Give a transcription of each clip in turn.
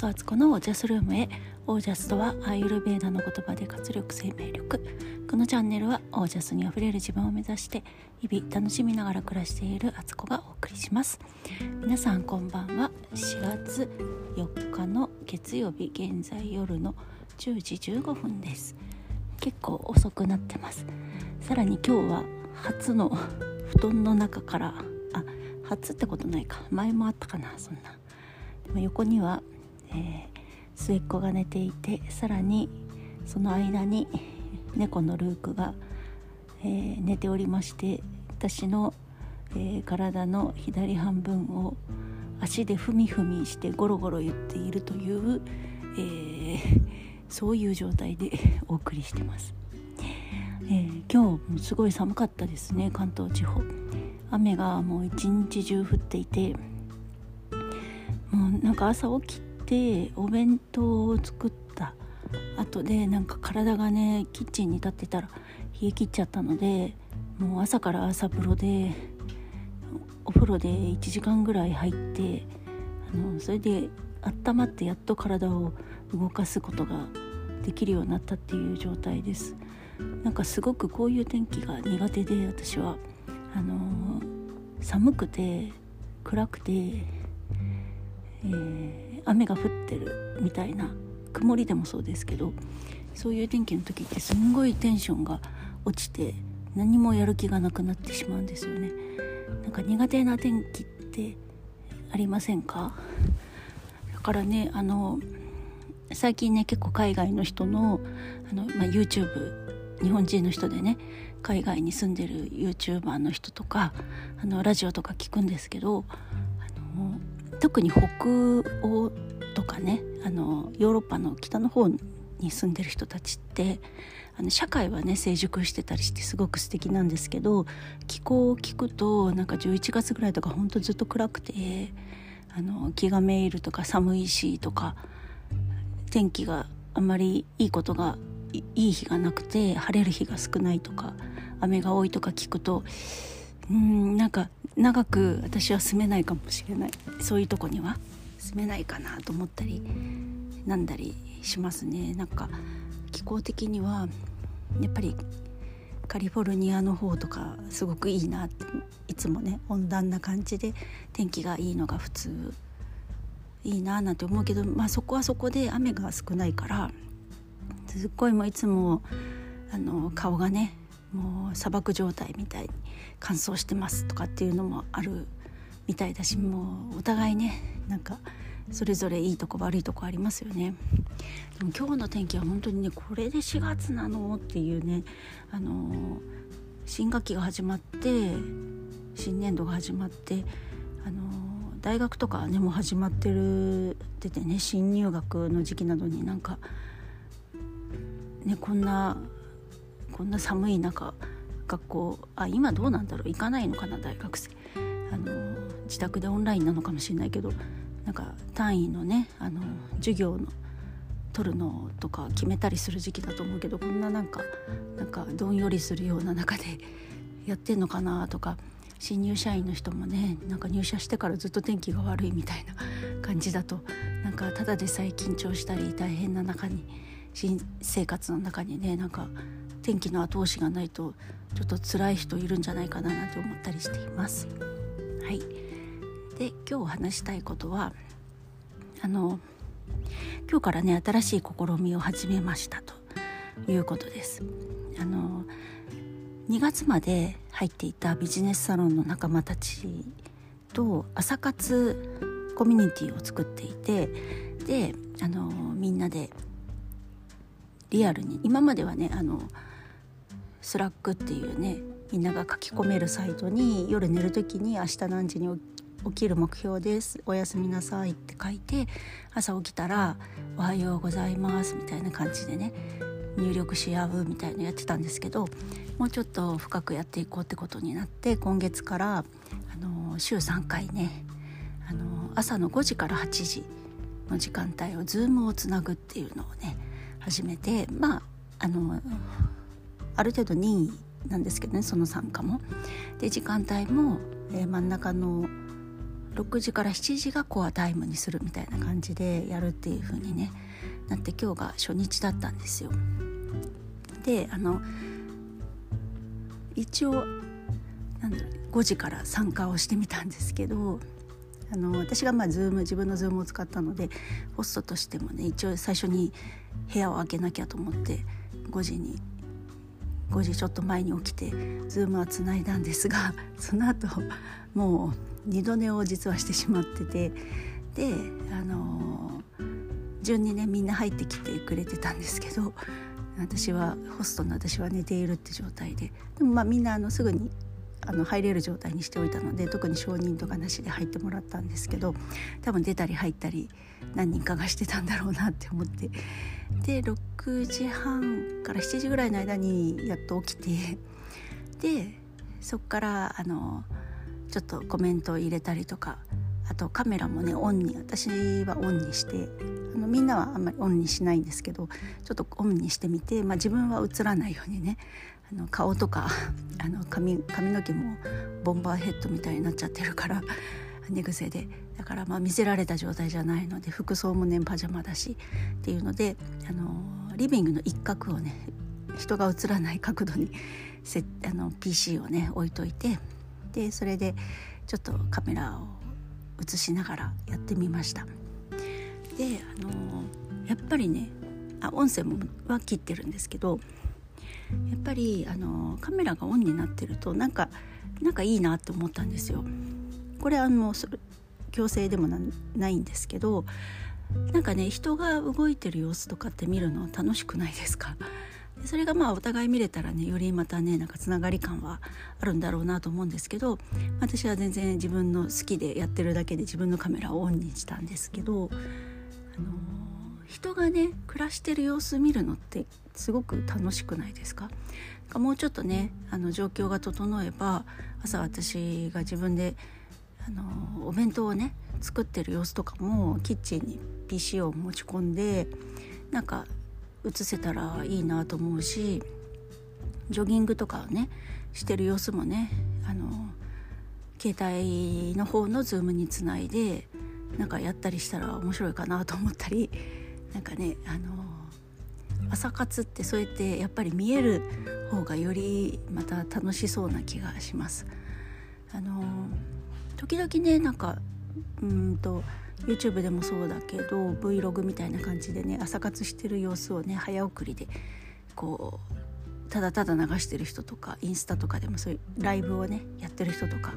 スアツコのオージャスルームへオージャスとはアイルベーダの言葉で活力生命力。このチャンネルはオージャスにあふれる自分を目指して日々楽しみながら暮らしているアツコがお送りします。皆さんこんばんは。4月4日の月曜日現在夜の10時15分です。結構遅くなってます。さらに今日は初の布団の中からあ初ってことないか。前もあったかなそんな。でも横には、えー、末っ子が寝ていてさらにその間に猫のルークが、えー、寝ておりまして私の、えー、体の左半分を足でふみふみしてゴロゴロ言っているという、えー、そういう状態で お送りしてます。えー、今日もすごい寒かったですね関東地方雨がもう一日中降っていてもうなんか朝起きてお弁当を作った。後でなんか体がねキッチンに立ってたら冷え切っちゃったのでもう朝から朝風呂でお風呂で1時間ぐらい入ってあのそれで温まってやっと体を動かすことができるようになったっていう状態です。なんかすごくこういう天気が苦手で私は。あの寒くて暗くて、えー、雨が降ってるみたいな曇りでもそうですけどそういう天気の時ってすんごいテンションが落ちて何もやる気がなくなってしまうんですよね。なんか苦手な天気ってありませんか？だからねあの最近ね結構海外の人のあの、まあ、YouTube 日本人の人でね海外に住んでる YouTuber の人とかあのラジオとか聞くんですけどあの特に北欧とかねあのヨーロッパの北の方に住んでる人たちってあの社会はね成熟してたりしてすごく素敵なんですけど気候を聞くとなんか11月ぐらいとかほんとずっと暗くてあの気がめいるとか寒いしとか天気があんまりいいことがいい日がなくて晴れる日が少ないとか雨が多いとか聞くとうんなんか長く私は住めないかもしれない。そういうとこには住めないかなと思ったりなんだりしますね。なんか気候的にはやっぱりカリフォルニアの方とかすごくいいなっていつもね温暖な感じで天気がいいのが普通いいななんて思うけど、まあ、そこはそこで雨が少ないからすっごいもういつもあの顔がねもう砂漠状態みたいに乾燥してますとかっていうのもあるみたいだしもうお互いねなんかそれぞれいいとこ悪いとこありますよね。でも今日の天気は本当にねこれで4月なのっていうねあの新学期が始まって新年度が始まってあの大学とかねもう始まってるっててね新入学の時期などになんかねこんなこんな寒い中学校あ今どうなんだろう行かないのかな大学生。あの自宅でオンラインなのかもしれないけどなんか単位のねあの授業の取るのとか決めたりする時期だと思うけどこんななんかなんかどんよりするような中で やってんのかなとか新入社員の人もねなんか入社してからずっと天気が悪いみたいな感じだとなんかただでさえ緊張したり大変な中に新生活の中にねなんか天気の後押しがないとちょっと辛い人いるんじゃないかななんて思ったりしています。はい、で今日話したいことはあの今日からね新しい試みを始めましたということです。あの2月まで入っていたビジネスサロンの仲間たちと朝活コミュニティを作っていてであのみんなでリアルに今まではねあの Slack っていうねみんなが書き込めるサイトに夜寝る時に明日何時に起きる目標ですおやすみなさいって書いて朝起きたらおはようございますみたいな感じでね入力し合うみたいなやってたんですけどもうちょっと深くやっていこうってことになって今月からあの週3回ねあの朝の5時から8時の時間帯を Zoom をつなぐっていうのをね始めてまああのある程度任意なんですけどねその参加も。で時間帯も、えー、真ん中の6時から7時がコアタイムにするみたいな感じでやるっていう風にねなって今日が初日だったんですよ。であの一応なんだろう5時から参加をしてみたんですけどあの私がまあ Zoom 自分の Zoom を使ったのでホストとしてもね一応最初に部屋を開けなきゃと思って5時に5時ちょっと前に起きて Zoom はつないだんですが その後もう二度寝を実はしてしまっててであの順にねみんな入ってきてくれてたんですけど私はホストの私は寝ているって状態ででもまあみんなあのすぐにあの入れる状態にしておいたので特に承認とかなしで入ってもらったんですけど多分出たり入ったり何人かがしてたんだろうなって思って。で6時半から7時ぐらいの間にやっと起きてでそっからあのちょっとコメントを入れたりとかあとカメラもねオンに私はオンにしてあのみんなはあんまりオンにしないんですけどちょっとオンにしてみて、まあ、自分は映らないようにねあの顔とか あの髪髪の毛もボンバーヘッドみたいになっちゃってるから 寝癖で。だからまあ見せられた状態じゃないので服装もねパジャマだしっていうのであのリビングの一角をね人が映らない角度に せあの PC をね置いといてでそれでちょっとカメラを映しながらやってみました。であのやっぱりねあ音声もは切ってるんですけどやっぱりあのカメラがオンになってるとなんかなんかいいなって思ったんですよ。これあの強制でもないんですけどなんかね人が動いてる様子とかって見るの楽しくないですか？それがまあお互い見れたらねよりまたねなんかつながり感はあるんだろうなと思うんですけど私は全然自分の好きでやってるだけで自分のカメラをオンにしたんですけど、あの人がね暮らしてる様子見るのってすごく楽しくないですか？もうちょっとねあの状況が整えば朝私が自分であのお弁当をね作ってる様子とかもキッチンに PC を持ち込んでなんか映せたらいいなと思うしジョギングとかをねしてる様子もねあの携帯の方のズームにつないでなんかやったりしたら面白いかなと思ったりなんかねあの朝活ってそうやってやっぱり見える方がよりまた楽しそうな気がします。あの時々ねなんかうんと YouTube でもそうだけど Vlog みたいな感じでね朝活してる様子をね早送りでこうただただ流してる人とかインスタとかでもそういうライブをねやってる人とか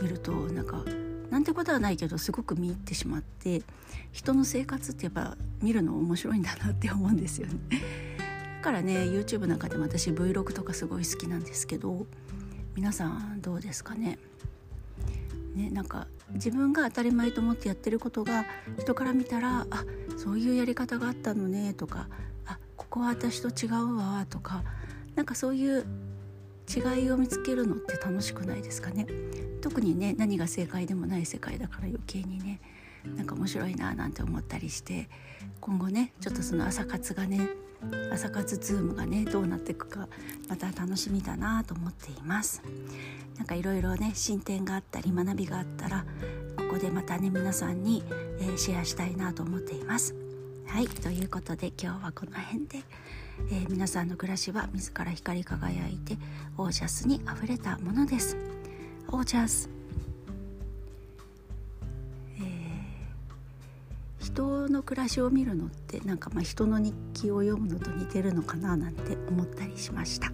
見るとなんかなんてことはないけどすごく見入ってしまって人の生活ってやっぱ見るの面白いんだなって思うんですよね。だからね YouTube なんかでも私 Vlog とかすごい好きなんですけど皆さんどうですかね？ね、なんか自分が当たり前と思ってやってることが人から見たらあそういうやり方があったのねとかあここは私と違うわとかなんかそういう違いを見つけるのって楽しくないですかね？特にね何が正解でもない世界だから余計にねなんか面白いななんて思ったりして今後ねちょっとその朝活がね朝活ズームがねどうなっていくかまた楽しみだなと思っています。なんかいろいろね進展があったり学びがあったらここでまたね皆さんに、えー、シェアしたいなと思っています。はいということで今日はこの辺で、えー、皆さんの暮らしは自ら光り輝いてオージャスにあふれたものですオージャスえ人の暮らしを見るのってなんかまあ人の日記を読むのと似てるのかななんて思ったりしました。